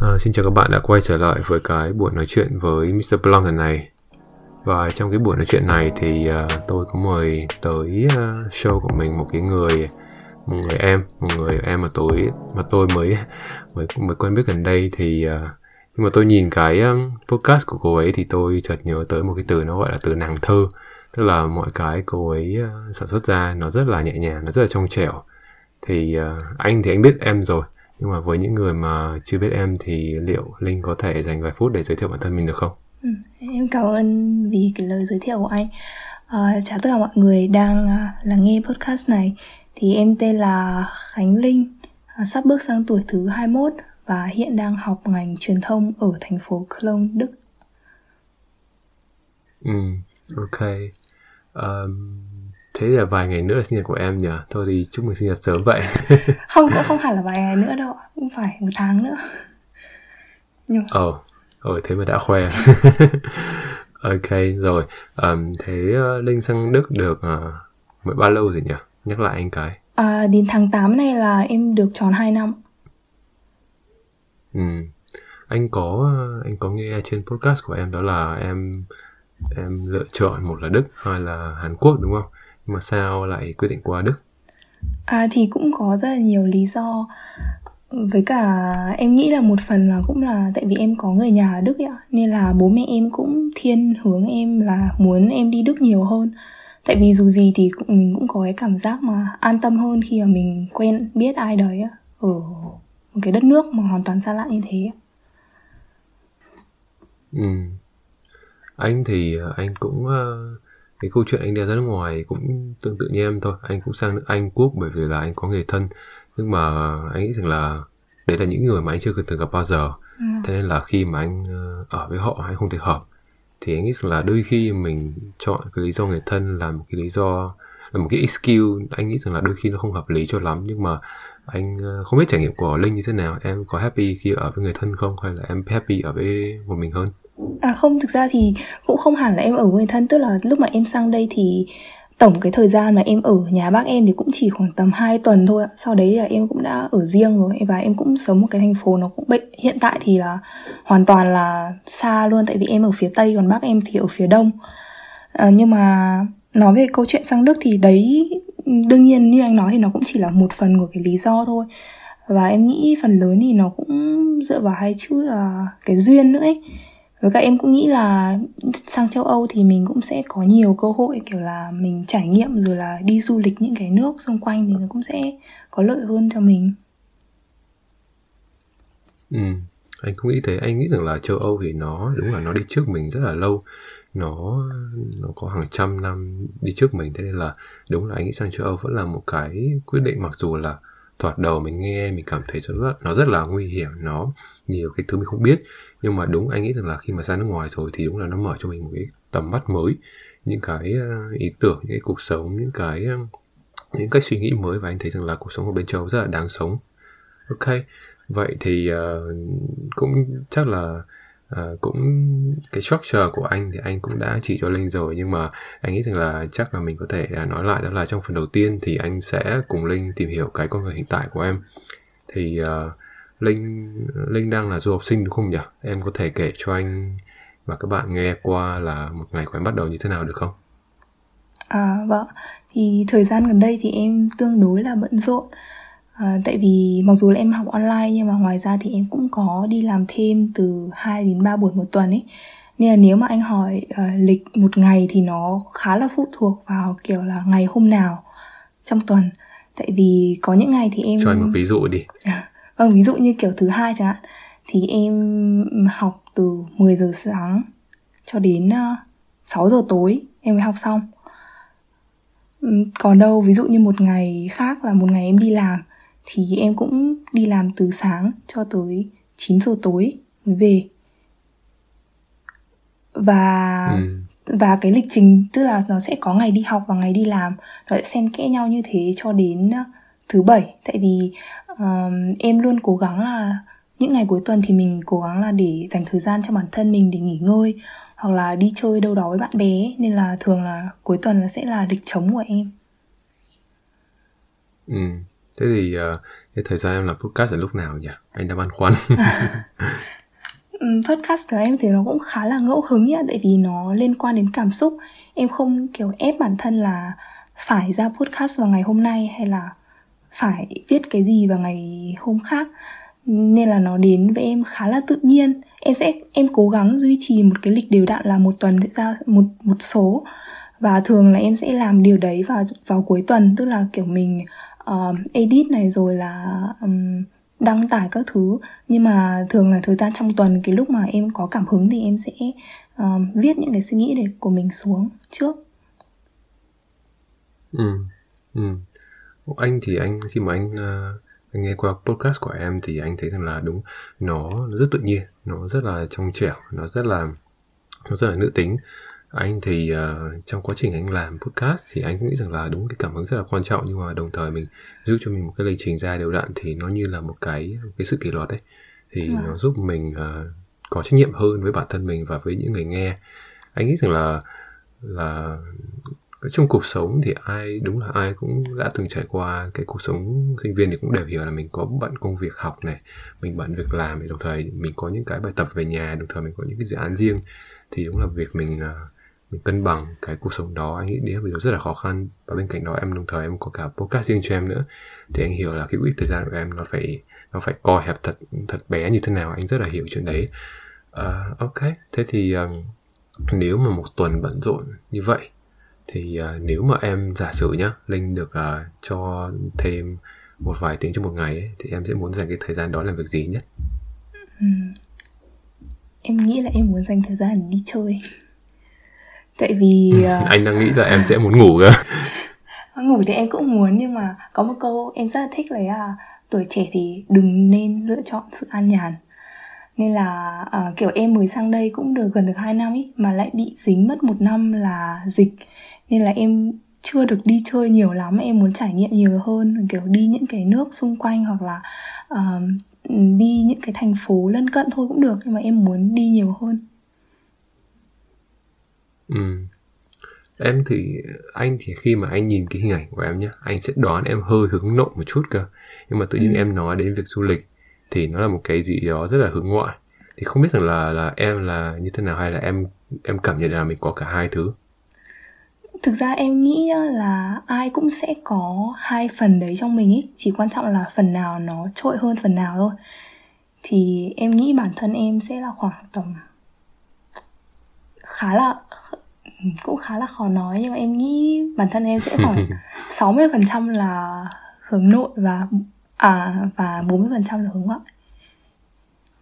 À, xin chào các bạn đã quay trở lại với cái buổi nói chuyện với Mr. Blanc lần này. Và trong cái buổi nói chuyện này thì uh, tôi có mời tới uh, show của mình một cái người một người em một người em mà tôi mà tôi mới mới mới quen biết gần đây thì à, uh, nhưng mà tôi nhìn cái um, podcast của cô ấy thì tôi chợt nhớ tới một cái từ nó gọi là từ nàng thơ. Tức là mọi cái cô ấy uh, sản xuất ra nó rất là nhẹ nhàng nó rất là trong trẻo. Thì uh, anh thì anh biết em rồi nhưng mà với những người mà chưa biết em thì liệu linh có thể dành vài phút để giới thiệu bản thân mình được không ừ, em cảm ơn vì cái lời giới thiệu của anh à, chào tất cả mọi người đang lắng nghe podcast này thì em tên là khánh linh uh, sắp bước sang tuổi thứ 21 và hiện đang học ngành truyền thông ở thành phố Cologne, Đức. Ừ, ok. Um, thế là vài ngày nữa là sinh nhật của em nhỉ? Thôi thì chúc mừng sinh nhật sớm vậy. Không cũng không hẳn là vài ngày nữa đâu cũng phải một tháng nữa. Nhưng ờ oh, ừ, thế mà đã khoe. Ok rồi. Um, thế uh, linh sang đức được uh, mới bao lâu rồi nhỉ? Nhắc lại anh cái. À, đến tháng 8 này là em được tròn 2 năm. Ừ. Anh có anh có nghe trên podcast của em đó là em em lựa chọn một là Đức hai là Hàn Quốc đúng không? Mà sao lại quyết định qua Đức? À thì cũng có rất là nhiều lý do. Với cả em nghĩ là một phần là cũng là tại vì em có người nhà ở Đức ấy ạ. Nên là bố mẹ em cũng thiên hướng em là muốn em đi Đức nhiều hơn. Tại vì dù gì thì cũng, mình cũng có cái cảm giác mà an tâm hơn khi mà mình quen biết ai đấy ở một cái đất nước mà hoàn toàn xa lạ như thế ừ. Anh thì anh cũng uh, cái câu chuyện anh đi ra nước ngoài cũng tương tự như em thôi. Anh cũng sang nước anh quốc bởi vì là anh có người thân. Nhưng mà anh nghĩ rằng là đấy là những người mà anh chưa từng gặp bao giờ. Ừ. thế nên là khi mà anh ờ, ở với họ hay không thể hợp. Thì anh nghĩ rằng là đôi khi mình chọn cái lý do người thân là một cái lý do là một cái excuse. Anh nghĩ rằng là đôi khi nó không hợp lý cho lắm. Nhưng mà anh ờ, không biết trải nghiệm của linh như thế nào. Em có happy khi ở với người thân không? Hay là em happy ở với một mình hơn À không, thực ra thì cũng không hẳn là em ở với người thân Tức là lúc mà em sang đây thì tổng cái thời gian mà em ở nhà bác em thì cũng chỉ khoảng tầm 2 tuần thôi ạ. Sau đấy là em cũng đã ở riêng rồi và em cũng sống một cái thành phố nó cũng bệnh. Hiện tại thì là hoàn toàn là xa luôn tại vì em ở phía tây còn bác em thì ở phía đông. À, nhưng mà nói về câu chuyện sang Đức thì đấy đương nhiên như anh nói thì nó cũng chỉ là một phần của cái lý do thôi. Và em nghĩ phần lớn thì nó cũng dựa vào hai chữ là cái duyên nữa ấy với các em cũng nghĩ là sang châu Âu thì mình cũng sẽ có nhiều cơ hội, kiểu là mình trải nghiệm rồi là đi du lịch những cái nước xung quanh thì nó cũng sẽ có lợi hơn cho mình. Ừ anh cũng nghĩ thế. Anh nghĩ rằng là châu Âu thì nó, đúng là nó đi trước mình rất là lâu. Nó nó có hàng trăm năm đi trước mình. Thế nên là đúng là anh nghĩ sang châu Âu vẫn là một cái quyết định, mặc dù là thoạt đầu mình nghe mình cảm thấy nó rất, nó rất là nguy hiểm nó nhiều cái thứ mình không biết. Nhưng mà đúng anh nghĩ rằng là khi mà ra nước ngoài rồi thì đúng là nó mở cho mình một cái tầm mắt mới những cái ờ, ý tưởng những cái cuộc sống những cái ờ, những cách suy nghĩ mới và anh thấy rằng là cuộc sống ở bên châu rất là đáng sống. Ok vậy thì uh, cũng chắc là à, cũng cái structure của anh thì anh cũng đã chỉ cho linh rồi nhưng mà anh nghĩ rằng là chắc là mình có thể à, nói lại đó là trong phần đầu tiên thì anh sẽ cùng linh tìm hiểu cái con người hiện tại của em. Thì uh, linh linh đang là du học sinh đúng không nhỉ? Em có thể kể cho anh và các bạn nghe qua là một ngày của em bắt đầu như thế nào được không? À vâng. Thì thời gian gần đây thì em tương đối là bận rộn. À, tại vì mặc dù là em học online nhưng mà ngoài ra thì em cũng có đi làm thêm từ 2 đến 3 buổi một tuần ấy. Nên là nếu mà anh hỏi uh, lịch một ngày thì nó khá là phụ thuộc vào kiểu là ngày hôm nào trong tuần. Tại vì có những ngày thì em cho anh một ví dụ đi. Vâng ví dụ như kiểu thứ hai chẳng hạn. Thì em học từ 10 giờ sáng cho đến uh, ờ, 6 giờ tối em mới học xong. Còn đâu ví dụ như một ngày khác là một ngày em đi làm thì em cũng đi làm từ sáng cho tới 9 giờ tối mới về. Và ừ. và cái lịch trình tức là nó sẽ có ngày đi học và ngày đi làm nó sẽ xen kẽ nhau như thế cho đến thứ bảy. Tại vì um, em luôn cố gắng là những ngày cuối tuần thì mình cố gắng là để dành thời gian cho bản thân mình để nghỉ ngơi hoặc là đi chơi đâu đó với bạn bè nên là thường là cuối tuần là sẽ là lịch trống của em. Ừ thế thì uh, cái thời gian em làm podcast là lúc nào nhỉ? Anh đang băn khoăn. Podcast của em thì nó cũng khá là ngẫu hứng nhá tại vì nó liên quan đến cảm xúc. Em không kiểu ép bản thân là phải ra podcast vào ngày hôm nay hay là phải viết cái gì vào ngày hôm khác. Nên là nó đến với em khá là tự nhiên. Em sẽ em cố gắng duy trì một cái lịch đều đặn là một tuần sẽ ra một một số. Và thường là em sẽ làm điều đấy vào vào cuối tuần tức là kiểu mình uh, edit này rồi là um, đăng tải các thứ. Nhưng mà thường là thời gian trong tuần cái lúc mà em có cảm hứng thì em sẽ um, viết những cái suy nghĩ để của mình xuống trước. Ừ ừ. Anh thì anh khi mà anh uh, anh nghe qua podcast của em thì anh thấy rằng là đúng nó, nó rất tự nhiên nó rất là trong trẻo nó rất là nó rất là nữ tính anh thì uh, trong quá trình anh làm podcast thì anh nghĩ rằng là đúng cái cảm hứng rất là quan trọng nhưng mà đồng thời mình giúp cho mình một cái lịch trình ra đều đặn thì nó như là một cái một cái sự kỷ luật đấy thì à. nó giúp mình uh, có trách nhiệm hơn với bản thân mình và với những người nghe. Anh nghĩ rằng là là trong cuộc sống thì ai đúng là ai cũng đã từng trải qua cái cuộc sống sinh viên thì cũng đều hiểu là mình có bận công việc học này mình bận việc làm thì đồng thời mình có những cái bài tập về nhà đồng thời mình có những cái dự án riêng. Thì đúng là việc mình uh, mình cân bằng cái cuộc sống đó anh nghĩ đấy là điều rất là khó khăn. Và bên cạnh đó em đồng thời em có cả podcast riêng cho em nữa. Thì anh hiểu là cái quỹ thời gian của em nó phải nó phải co hẹp thật thật bé như thế nào. Anh rất là hiểu chuyện đấy. Uh, ok. Thế thì um, nếu mà một tuần bận rộn như vậy thì uh, nếu mà em giả sử nhá linh được uh, cho thêm một vài tiếng trong một ngày ấy, thì em sẽ muốn dành cái thời gian đó làm việc gì nhất? Ừ. em nghĩ là em muốn dành thời gian đi chơi tại vì uh... anh đang nghĩ là em sẽ muốn ngủ cơ. Ngủ thì em cũng muốn nhưng mà có một câu em rất là thích là tuổi trẻ thì đừng nên lựa chọn sự an nhàn. Nên là uh, kiểu em mới sang đây cũng được gần được 2 năm ý mà lại bị dính mất một năm là dịch. Nên là em chưa được đi chơi nhiều lắm em muốn trải nghiệm nhiều hơn kiểu đi những cái nước xung quanh hoặc là uh, đi những cái thành phố lân cận thôi cũng được nhưng mà em muốn đi nhiều hơn ừ. Em thì anh thì khi mà anh nhìn cái hình ảnh của em nhé anh sẽ đoán em hơi hướng nội một chút cơ. Nhưng mà tự nhiên ừ. em nói đến việc du lịch thì nó là một cái gì đó rất là hướng ngoại. Thì không biết rằng là là em là như thế nào hay là em em cảm nhận là mình có cả hai thứ? Thực ra em nghĩ là ai cũng sẽ có hai phần đấy trong mình ý. Chỉ quan trọng là phần nào nó trội hơn phần nào thôi. Thì em nghĩ bản thân em sẽ là khoảng tầm khá là cũng khá là khó nói nhưng mà em nghĩ bản thân em sẽ khoảng 60% là hướng nội và à và 40% là hướng ngoại.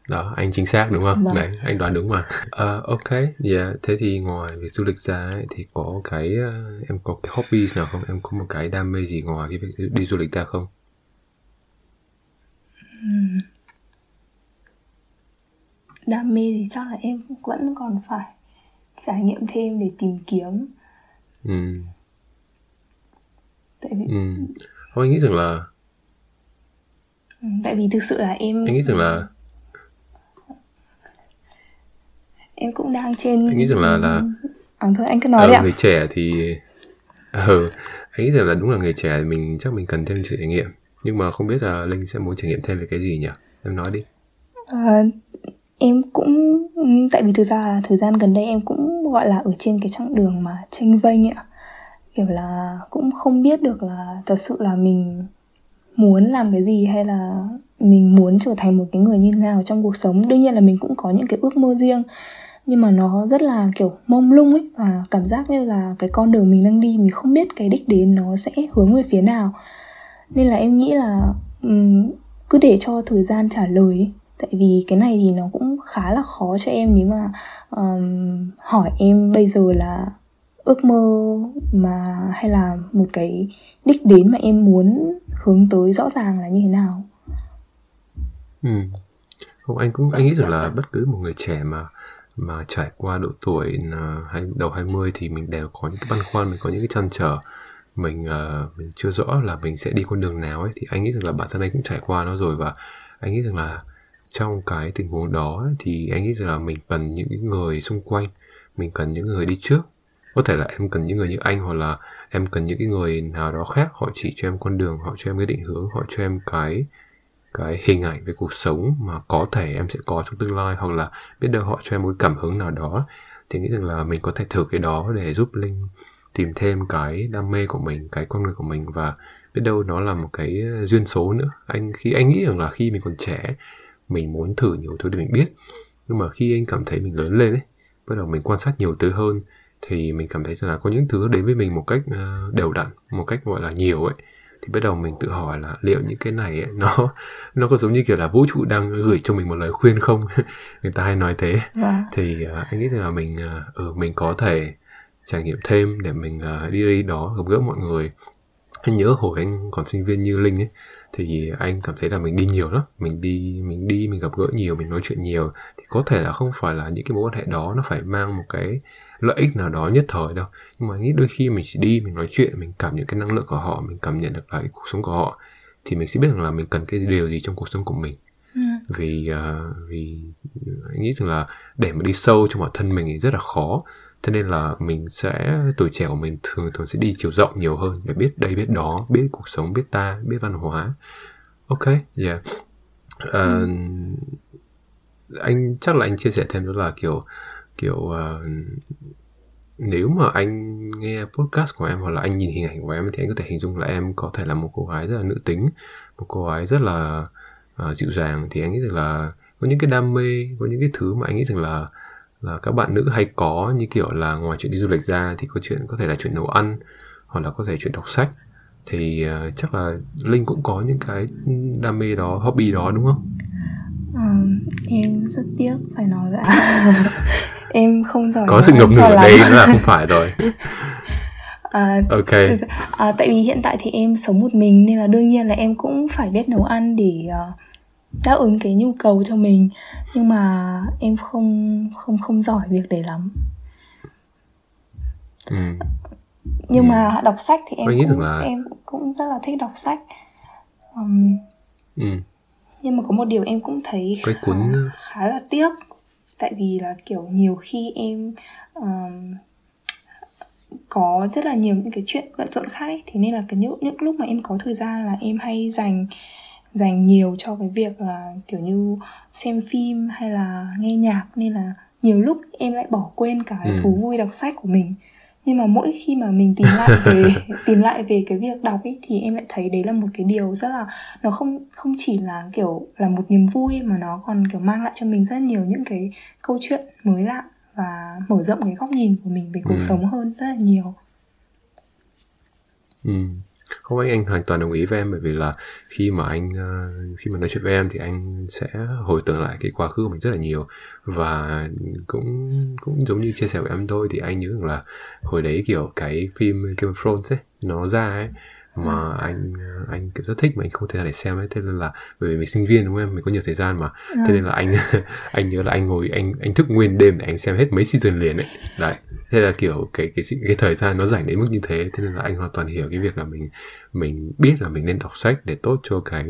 Đó anh chính xác đúng không? Vâng. đấy anh đoán đúng mà. Uh, ok dạ yeah. thế thì ngoài việc du lịch ra ấy, thì có cái uh, em có cái hobbies nào không? Em có một cái đam mê gì ngoài cái việc đi du lịch ra không? Đam mê thì chắc là em vẫn còn phải trải nghiệm thêm để tìm kiếm. Ừ. tại vì ừ. Không, anh nghĩ rằng là ừ, tại vì thực sự là em anh nghĩ rằng là em cũng đang trên anh nghĩ rằng là là à, thôi anh cứ nói đi ạ. người trẻ thì ừ, anh nghĩ rằng là đúng là người trẻ mình chắc mình cần thêm sự trải nghiệm. Nhưng mà không biết là linh sẽ muốn trải nghiệm thêm về cái gì nhỉ? Em nói đi. À, em cũng tại vì thực ra là thời gian gần đây em cũng gọi là ở trên cái chặng đường mà tranh vênh ạ. Kiểu là cũng không biết được là thật sự là mình muốn làm cái gì hay là mình muốn trở thành một cái người như thế nào trong cuộc sống. Đương nhiên là mình cũng có những cái ước mơ riêng nhưng mà nó rất là kiểu mông lung ấy và cảm giác như là cái con đường mình đang đi mình không biết cái đích đến nó sẽ hướng về phía nào. Nên là em nghĩ là um, cứ để cho thời gian trả lời ấy tại vì cái này thì nó cũng khá là khó cho em nếu mà um, hỏi em bây giờ là ước mơ mà hay là một cái đích đến mà em muốn hướng tới rõ ràng là như thế nào? Ừ. không anh cũng anh nghĩ rằng là bất cứ một người trẻ mà mà trải qua độ tuổi à, hay đầu 20 thì mình đều có những cái băn khoăn mình có những cái chăn trở. Mình uh, mình chưa rõ là mình sẽ đi con đường nào ấy. Thì anh nghĩ rằng là bản thân anh cũng trải qua nó rồi và anh nghĩ rằng là trong cái tình huống đó thì anh nghĩ rằng là mình cần những người xung quanh, mình cần những người đi trước. Có thể là em cần những người như anh hoặc là em cần những cái người nào đó khác, họ chỉ cho em con đường, họ cho em cái định hướng, họ cho em cái cái hình ảnh về cuộc sống mà có thể em sẽ có trong tương lai hoặc là biết đâu họ cho em một cái cảm hứng nào đó. Thì nghĩ rằng là mình có thể thử cái đó để giúp linh tìm thêm cái đam mê của mình, cái con người của mình và biết đâu nó là một cái duyên số nữa. Anh, khi anh nghĩ rằng là khi mình còn trẻ mình muốn thử nhiều thứ để mình biết. Nhưng mà khi anh cảm thấy mình lớn lên ấy bắt đầu mình quan sát nhiều thứ hơn thì mình cảm thấy rằng là có những thứ đến với mình một cách uh, đều đặn một cách gọi là nhiều ấy. Thì bắt đầu mình tự hỏi là liệu những cái này ấy, nó nó có giống như kiểu là vũ trụ đang gửi cho mình một lời khuyên không? Người ta hay nói thế. Vâng. thì uh, anh nghĩ là mình uh, ừ, mình có thể trải nghiệm thêm để mình uh, đi đi đó gặp gỡ mọi người. Anh nhớ hồi anh còn sinh viên như linh ấy thì anh cảm thấy là mình đi nhiều lắm. Mình đi mình đi mình gặp gỡ nhiều mình nói chuyện nhiều. Thì có thể là không phải là những cái mối quan hệ đó nó phải mang một cái lợi ích nào đó nhất thời đâu. Nhưng mà anh nghĩ đôi khi mình chỉ đi mình nói chuyện mình cảm nhận cái năng lượng của họ mình cảm nhận được lại cuộc sống của họ thì mình sẽ biết rằng là mình cần cái điều gì trong cuộc sống của mình. Ừ. vì uh, vì anh nghĩ rằng là để mà đi sâu trong bản thân mình thì rất là khó thế nên là mình sẽ tuổi trẻ của mình thường thường sẽ đi chiều rộng nhiều hơn để biết đây biết đó biết cuộc sống biết ta biết văn hóa. Ok yeah. Uh, anh chắc là anh chia sẻ thêm đó là kiểu kiểu uh, nếu mà anh nghe podcast của em hoặc là anh nhìn hình ảnh của em thì anh có thể hình dung là em có thể là một cô gái rất là nữ tính một cô gái rất là uh, dịu dàng. Thì anh nghĩ rằng là có những cái đam mê có những cái thứ mà anh nghĩ rằng là là các bạn nữ hay có như kiểu là ngoài chuyện đi du lịch ra thì có chuyện có thể là chuyện nấu ăn hoặc là có thể chuyện đọc sách. Thì uh, chắc là linh cũng có những cái đam mê đó hobby đó đúng không? Um, em rất tiếc phải nói vậy em không giỏi có sự ngập ngừng ở đây là không phải rồi. À, ok. à, tại vì hiện tại thì em sống một mình nên là đương nhiên là em cũng phải biết nấu ăn để uh, đáp ứng cái nhu cầu cho mình nhưng mà em không không không giỏi việc đấy lắm ừ. nhưng Ừ. mà đọc sách thì em cũng là- em cũng rất là thích đọc sách um, Ừ. nhưng mà có một điều em cũng thấy cái khá, cuốn khá là tiếc tại vì là kiểu nhiều khi em um, có rất là nhiều những cái chuyện bận rộn khác ấy. thế nên là cái những, những lúc mà em có thời gian là em hay dành dành nhiều cho cái việc là kiểu như xem phim hay là nghe nhạc nên là nhiều lúc em lại bỏ quên cái Ừ. thú vui đọc sách của mình nhưng mà mỗi khi mà mình tìm lại về tìm lại về cái việc đọc ấy thì em lại thấy đấy là một cái điều rất là nó không không chỉ là kiểu là một niềm vui mà nó còn kiểu mang lại cho mình rất nhiều những cái câu chuyện mới lạ và mở rộng cái góc nhìn của mình về cuộc Ừ. sống hơn rất là nhiều Ừ. Không anh anh hoàn toàn đồng ý với em, bởi vì là khi mà anh ờ, khi mà nói chuyện với em thì anh sẽ hồi tưởng lại cái quá khứ của mình rất là nhiều. Và cũng cũng giống như chia sẻ với em thôi thì anh nhớ rằng là hồi đấy kiểu cái phim Game of Thrones ấy nó ra ấy mà anh ờ, anh kiểu rất thích mà anh không thể để xem ấy. Thế nên là bởi vì mình sinh viên đúng không em? Mình có nhiều thời gian mà. Thế nên là anh anh nhớ là anh ngồi anh anh thức nguyên đêm để anh xem hết mấy season liền ấy. Đấy. Thế là kiểu cái cái cái thời gian nó rảnh đến mức như thế. Thế nên là anh hoàn toàn hiểu cái việc là mình mình biết là mình nên đọc sách để tốt cho cái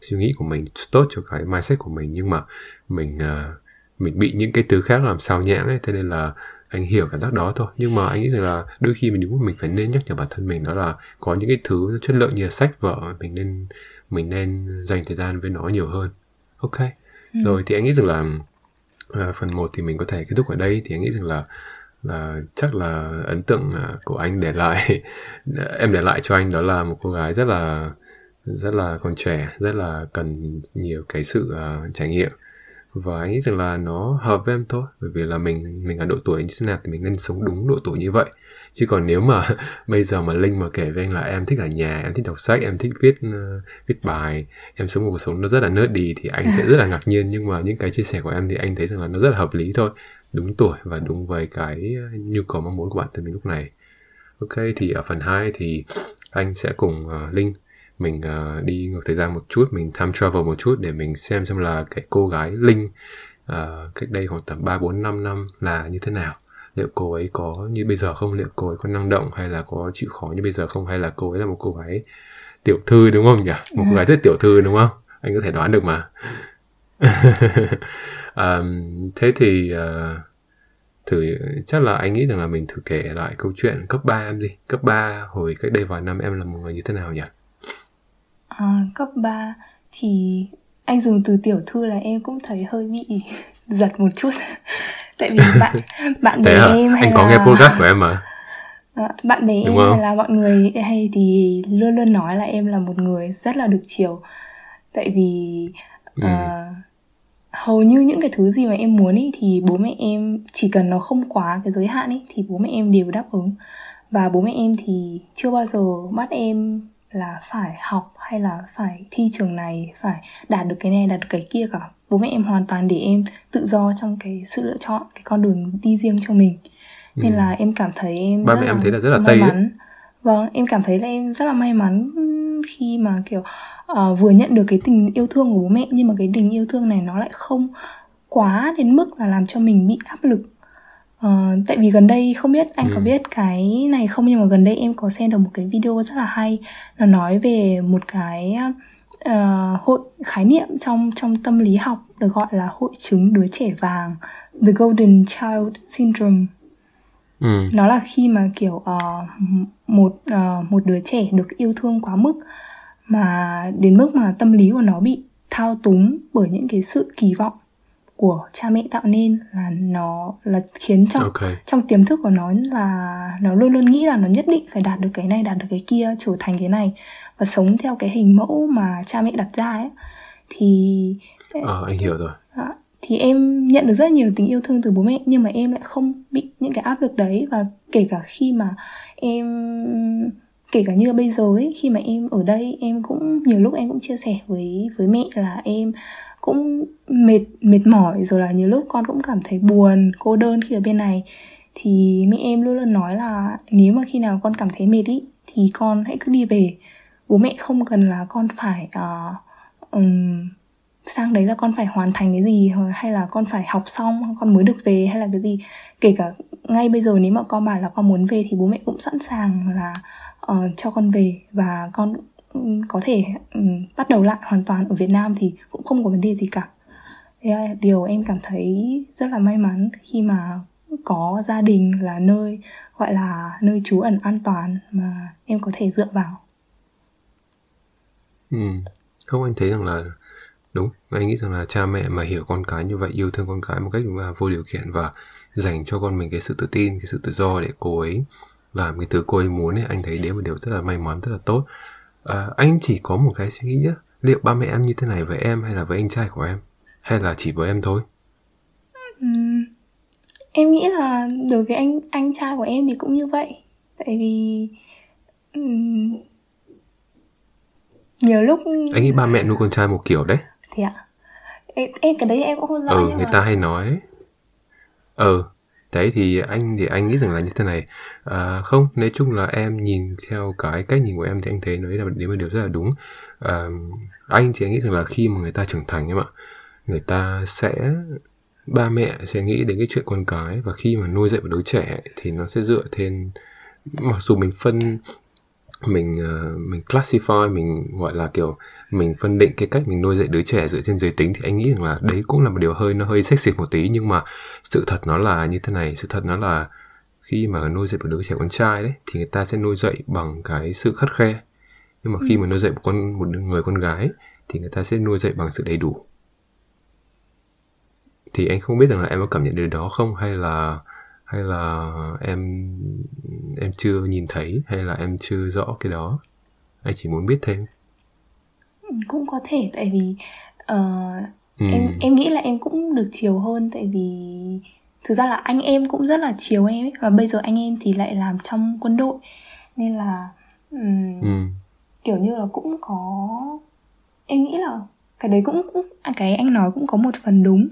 suy nghĩ của mình tốt cho cái mindset của mình. Nhưng mà mình à, mình bị những cái thứ khác làm sao nhãng ấy. Thế nên là anh hiểu cảm giác đó thôi. Nhưng mà anh nghĩ rằng là đôi khi mình đúng mình phải nên nhắc nhở bản thân mình đó là có những cái thứ chất lượng như là sách vở mình nên mình nên dành thời gian với nó nhiều hơn. Ok. Rồi thì anh nghĩ rằng là à, phần 1 thì mình có thể kết thúc ở đây. Thì anh nghĩ rằng là là chắc là ấn tượng à, của anh để lại em để lại cho anh đó là một cô gái rất là rất là còn trẻ rất là cần nhiều cái sự à, trải nghiệm và anh nghĩ rằng là nó hợp với em thôi. Bởi vì là mình mình ở độ tuổi như thế nào thì mình nên sống đúng độ tuổi như vậy. Chứ còn nếu mà bây giờ mà linh mà kể với anh là em thích ở nhà em thích đọc sách em thích viết uh, viết bài em sống một cuộc sống nó rất là nớt đi thì anh sẽ rất là ngạc nhiên. Nhưng mà những cái chia sẻ của em thì anh thấy rằng là nó rất là hợp lý thôi. Đúng tuổi và đúng với cái ờ, nhu cầu mong muốn của bản thân mình lúc này. Ok thì ở phần 2 thì anh sẽ cùng uh, linh mình uh, đi ngược thời gian một chút mình time travel một chút để mình xem xem là cái cô gái linh uh, cách đây khoảng tầm ba bốn năm năm là như thế nào. Liệu cô ấy có như bây giờ không? Liệu cô ấy có năng động hay là có chịu khó như bây giờ không? Hay là cô ấy là một cô gái tiểu thư đúng không nhỉ? Một cô gái rất tiểu thư đúng không? Anh có thể đoán được mà. Um, thế thì uh, thử chắc là anh nghĩ rằng là mình thử kể lại câu chuyện cấp 3 em đi. Cấp 3 hồi cách đây vài năm em là một người như thế nào nhỉ? À, cấp 3 thì anh dùng từ tiểu thư là em cũng thấy hơi bị giật một chút. Tại vì bạn bạn bè em hay anh là có nghe podcast của em mà. À, bạn bè Đúng em không? hay là mọi người hay thì luôn luôn nói là em là một người rất là được chiều. Tại vì Ừ. ờ, hầu như những cái thứ gì mà em muốn ý thì bố mẹ em chỉ cần nó không quá cái giới hạn ý thì bố mẹ em đều đáp ứng. Và bố mẹ em thì chưa bao giờ bắt em là phải học hay là phải thi trường này phải đạt được cái này đạt được cái kia cả. Bố mẹ em hoàn toàn để em tự do trong cái sự lựa chọn cái con đường đi riêng cho mình. Nên là em cảm thấy em Ừ. Ba rất mẹ em thấy là rất là may Tây mắn. Vâng em cảm thấy là em rất là may mắn khi mà kiểu ờ, vừa nhận được cái tình yêu thương của bố mẹ nhưng mà cái tình yêu thương này nó lại không quá đến mức là làm cho mình bị áp lực Ờ, tại vì gần đây không biết anh có Ừ. biết cái này không nhưng mà gần đây em có xem được một cái video rất là hay nó nói về một cái ờ, hội khái niệm trong trong tâm lý học được gọi là hội chứng đứa trẻ vàng the golden child syndrome ừ. nó là khi mà kiểu ờ, một ờ, một đứa trẻ được yêu thương quá mức mà đến mức mà tâm lý của nó bị thao túng bởi những cái sự kỳ vọng của cha mẹ tạo nên là nó là khiến trong ok. trong tiềm thức của nó là nó luôn luôn nghĩ là nó nhất định phải đạt được cái này đạt được cái kia trở thành cái này và sống theo cái hình mẫu mà cha mẹ đặt ra ấy. Thì ờ anh hiểu rồi. đó, thì em nhận được rất nhiều tình yêu thương từ bố mẹ nhưng mà em lại không bị những cái áp lực đấy và kể cả khi mà em kể cả như bây giờ ấy khi mà em ở đây em cũng nhiều lúc em cũng chia sẻ với với mẹ là em cũng mệt mệt mỏi rồi là nhiều lúc con cũng cảm thấy buồn cô đơn khi ở bên này. Thì mẹ em luôn luôn nói là nếu mà khi nào con cảm thấy mệt ý thì con hãy cứ đi về. Bố mẹ không cần là con phải uh, um, sang đấy là con phải hoàn thành cái gì hay là con phải học xong con mới được về hay là cái gì. Kể cả ngay bây giờ nếu mà con bảo là con muốn về thì bố mẹ cũng sẵn sàng là uh, cho con về và con ừ, có thể um, bắt đầu lại hoàn toàn ở Việt Nam thì cũng không có vấn đề gì cả Thế là điều em cảm thấy rất là may mắn khi mà có gia đình là nơi gọi là nơi trú ẩn an toàn mà em có thể dựa vào ừ. không anh thấy rằng là đúng anh nghĩ rằng là cha mẹ mà hiểu con cái như vậy yêu thương con cái một cách mà vô điều kiện và dành cho con mình cái sự tự tin cái sự tự do để cô ấy làm cái thứ cô ấy muốn ấy anh thấy đấy một điều rất là may mắn rất là tốt. À, anh chỉ có một cái suy nghĩ nhá. Liệu ba mẹ em như thế này với em hay là với anh trai của em? Hay là chỉ với em thôi? Ừm, em nghĩ là đối với anh anh trai của em thì cũng như vậy. Tại vì ừm, nhiều lúc anh nghĩ ba mẹ nuôi con trai một kiểu đấy. Thì ạ. Em, em cái đấy em cũng không rõ ừ người mà ta hay nói. Ừ đấy thì anh thì anh nghĩ rằng là như thế này. À, không nói chung là em nhìn theo cái cách nhìn của em thì anh thấy đấy là đấy là điều rất là đúng. À, anh thì anh nghĩ rằng là khi mà người ta trưởng thành em ạ người ta sẽ ba mẹ sẽ nghĩ đến cái chuyện con cái và khi mà nuôi dạy một đứa trẻ thì nó sẽ dựa trên mặc dù mình phân mình ờ, mình classify mình gọi là kiểu mình phân định cái cách mình nuôi dạy đứa trẻ dựa trên giới tính thì anh nghĩ rằng là đấy cũng là một điều hơi nó hơi sexy một tí. Nhưng mà sự thật nó là như thế này sự thật nó là khi mà nuôi dạy một đứa trẻ con trai đấy thì người ta sẽ nuôi dạy bằng cái sự khắt khe. Nhưng mà khi mà nuôi dạy một con một người con gái thì người ta sẽ nuôi dạy bằng sự đầy đủ. Thì anh không biết rằng là em có cảm nhận được đó không? Hay là hay là em em chưa nhìn thấy hay là em chưa rõ cái đó anh chỉ muốn biết thêm cũng có thể tại vì ờ, ừ. em em nghĩ là em cũng được chiều hơn tại vì thực ra là anh em cũng rất là chiều em ấy và bây giờ anh em thì lại làm trong quân đội nên là ừm, Ừ. kiểu như là cũng có em nghĩ là cái đấy cũng, cũng à, cái anh nói cũng có một phần đúng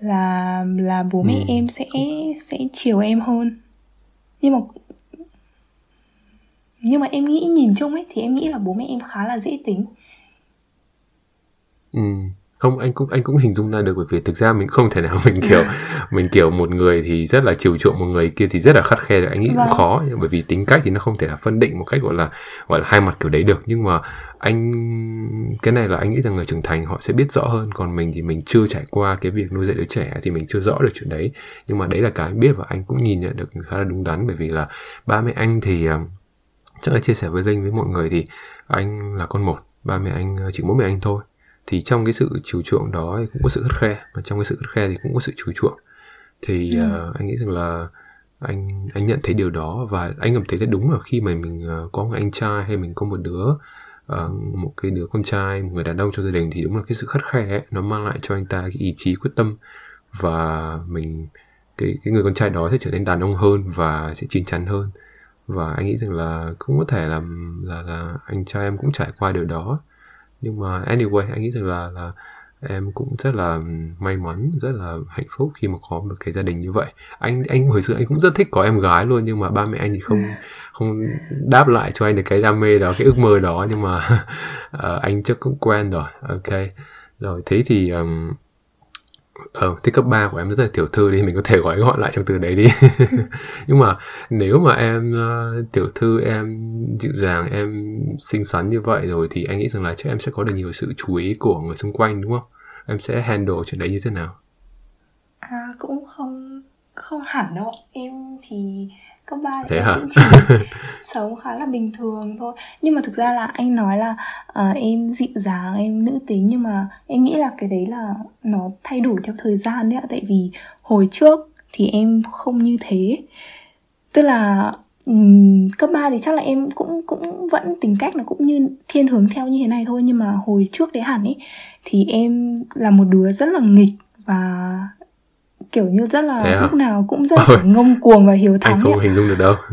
là là bố mẹ Ừ. em sẽ sẽ chiều em hơn nhưng mà nhưng mà em nghĩ nhìn chung ấy thì em nghĩ là bố mẹ em khá là dễ tính Ừ. không anh cũng anh cũng hình dung ra được bởi vì thực ra mình không thể nào mình kiểu mình kiểu một người thì rất là chiều chuộng một người kia thì rất là khắt khe được. Anh nghĩ vâng. cũng khó bởi vì tính cách thì nó không thể là phân định một cách gọi là gọi là hai mặt kiểu đấy được. Nhưng mà anh cái này là anh nghĩ rằng người trưởng thành họ sẽ biết rõ hơn. Còn mình thì mình chưa trải qua cái việc nuôi dạy đứa trẻ thì mình chưa rõ được chuyện đấy. Nhưng mà đấy là cái biết và anh cũng nhìn nhận được khá là đúng đắn. Bởi vì là ba mẹ anh thì ờ, chắc là chia sẻ với linh với mọi người thì anh là con một ba mẹ anh ờ, chỉ mỗi mẹ anh thôi thì trong cái sự chiều chuộng đó thì cũng có sự khắt khe và trong cái sự khắt khe thì cũng có sự chiều chuộng. Thì ừ. uh, anh nghĩ rằng là anh anh nhận thấy điều đó và anh cảm thấy là đúng là khi mà mình uh, có một anh trai hay mình có một đứa uh, một cái đứa con trai một người đàn ông trong gia đình thì đúng là cái sự khắt khe ấy, nó mang lại cho anh ta cái ý chí quyết tâm và mình cái cái người con trai đó sẽ trở nên đàn ông hơn và sẽ chín chắn hơn. Và anh nghĩ rằng là cũng có thể là là là anh trai em cũng trải qua điều đó nhưng mà anyway anh nghĩ rằng là là em cũng rất là may mắn rất là hạnh phúc khi mà có một cái gia đình như vậy. Anh anh hồi xưa anh cũng rất thích có em gái luôn nhưng mà ba mẹ anh thì không không đáp lại cho anh được cái đam mê đó cái ước mơ đó. Nhưng mà uh, anh chắc cũng quen rồi. Ok. Rồi thế thì um, ờ thế cấp 3 của em rất là tiểu thư đi mình có thể gói gọn lại trong từ đấy đi. Nhưng mà nếu mà em uh, tiểu thư em dịu dàng em xinh xắn như vậy rồi thì anh nghĩ rằng là chắc em sẽ có được nhiều sự chú ý của người xung quanh đúng không? Em sẽ handle chuyện đấy như thế nào? À cũng không không hẳn đâu em thì cấp ba thế hả? chỉ sống khá là bình thường thôi. Nhưng mà thực ra là anh nói là uh, em dịu dàng em nữ tính nhưng mà em nghĩ là cái đấy là nó thay đổi theo thời gian đấy ạ. Tại vì hồi trước thì em không như thế. Tức là um, cấp 3 thì chắc là em cũng cũng vẫn tính cách là cũng như thiên hướng theo như thế này thôi. Nhưng mà hồi trước đấy hẳn ấy thì em là một đứa rất là nghịch và kiểu như rất là à? lúc nào cũng rất là ngông cuồng và hiếu thắng anh không hình dung được đâu.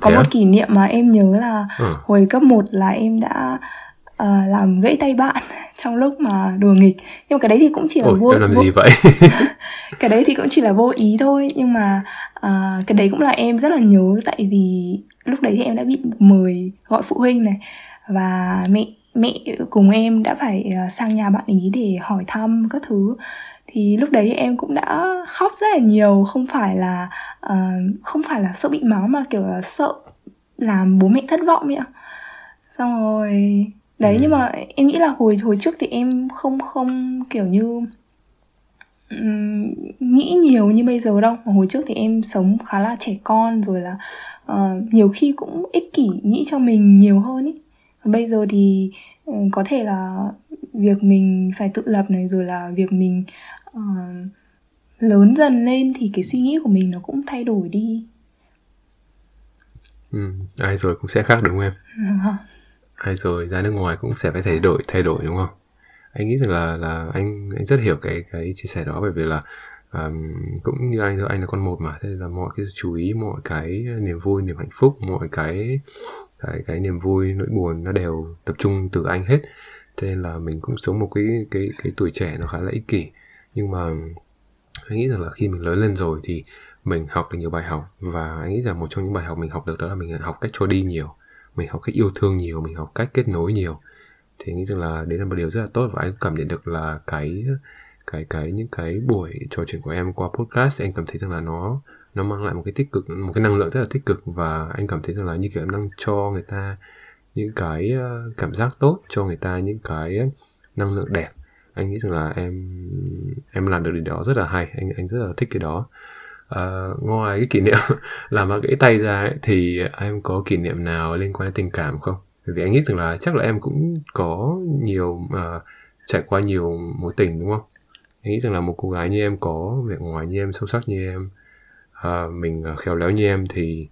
Có Thế một à? kỷ niệm mà em nhớ là ừ. hồi cấp 1 là em đã uh, làm gãy tay bạn trong lúc mà đùa nghịch. Nhưng mà cái đấy thì cũng chỉ là Ôi, vô làm vô... gì vậy? Cái đấy thì cũng chỉ là vô ý thôi. Nhưng mà uh, cái đấy cũng là em rất là nhớ tại vì lúc đấy thì em đã bị mời gọi phụ huynh này. Và mẹ mẹ cùng em đã phải uh, sang nhà bạn ý để hỏi thăm các thứ thì lúc đấy em cũng đã khóc rất là nhiều không phải là uh, không phải là sợ bị mắng mà kiểu là sợ làm bố mẹ thất vọng ấy ạ. Xong rồi đấy ừ. nhưng mà em nghĩ là hồi hồi trước thì em không không kiểu như um, nghĩ nhiều như bây giờ đâu. Mà hồi trước thì em sống khá là trẻ con rồi là uh, nhiều khi cũng ích kỷ nghĩ cho mình nhiều hơn ý bây giờ thì um, có thể là việc mình phải tự lập này rồi là việc mình uh, lớn dần lên thì cái suy nghĩ của mình nó cũng thay đổi đi. Ừ, ai rồi cũng sẽ khác đúng không em? Ai rồi ra nước ngoài cũng sẽ phải thay đổi thay đổi đúng không? Anh nghĩ rằng là là anh anh rất hiểu cái cái chia sẻ đó bởi vì là um, cũng như anh thôi anh là con một mà thế nên là mọi cái chú ý mọi cái niềm vui niềm hạnh phúc mọi cái cái cái niềm vui nỗi buồn nó đều tập trung từ anh hết thế nên là mình cũng sống một cái cái cái tuổi trẻ nó khá là ích kỷ. Nhưng mà anh nghĩ rằng là khi mình lớn lên rồi thì mình học được nhiều bài học. Và anh nghĩ rằng một trong những bài học mình học được đó là mình học cách cho đi nhiều. Mình học cách yêu thương nhiều, mình học cách kết nối nhiều. Thì anh nghĩ rằng là đấy là một điều rất là tốt và anh cảm nhận được là cái cái cái, những cái buổi trò chuyện của em qua podcast, anh cảm thấy rằng là nó nó mang lại một cái tích cực, một cái năng lượng rất là tích cực. Và anh cảm thấy rằng là như kiểu em đang cho người ta những cái ờ, cảm giác tốt cho người ta những cái ờ, năng lượng đẹp. Anh nghĩ rằng là em em làm được điều đó rất là hay anh anh rất là thích cái đó. À, ngoài cái kỷ niệm làm bác gãy tay ra ấy, thì em có kỷ niệm nào liên quan đến tình cảm không? Bởi vì anh nghĩ rằng là chắc là em cũng có nhiều uh, trải qua nhiều mối tình đúng không? Anh nghĩ rằng là một cô gái như em có vẻ ngoài như em sâu sắc như em uh, mình khéo léo như em thì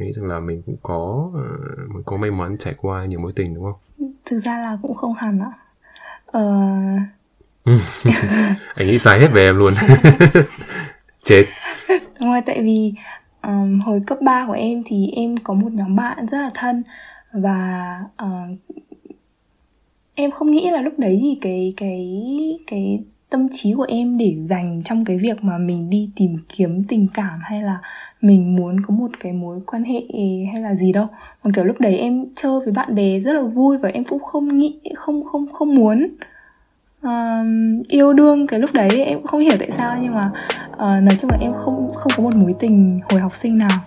nghĩ rằng là mình cũng có uh, mình có may mắn trải qua nhiều mối tình đúng không? Thực ra là cũng không hẳn ạ. Ờ, anh nghĩ sai hết về em luôn. Chết. Đúng rồi tại vì um, hồi cấp 3 của em thì em có một nhóm bạn rất là thân và uh, em không nghĩ là lúc đấy thì cái cái cái tâm trí của em để dành trong cái việc mà mình đi tìm kiếm tình cảm hay là mình muốn có một cái mối quan hệ hay là gì đâu. Còn kiểu lúc đấy em chơi với bạn bè rất là vui và em cũng không nghĩ không không không muốn uh, yêu đương cái lúc đấy. Em cũng không hiểu tại sao nhưng mà uh, nói chung là em không không có một mối tình hồi học sinh nào.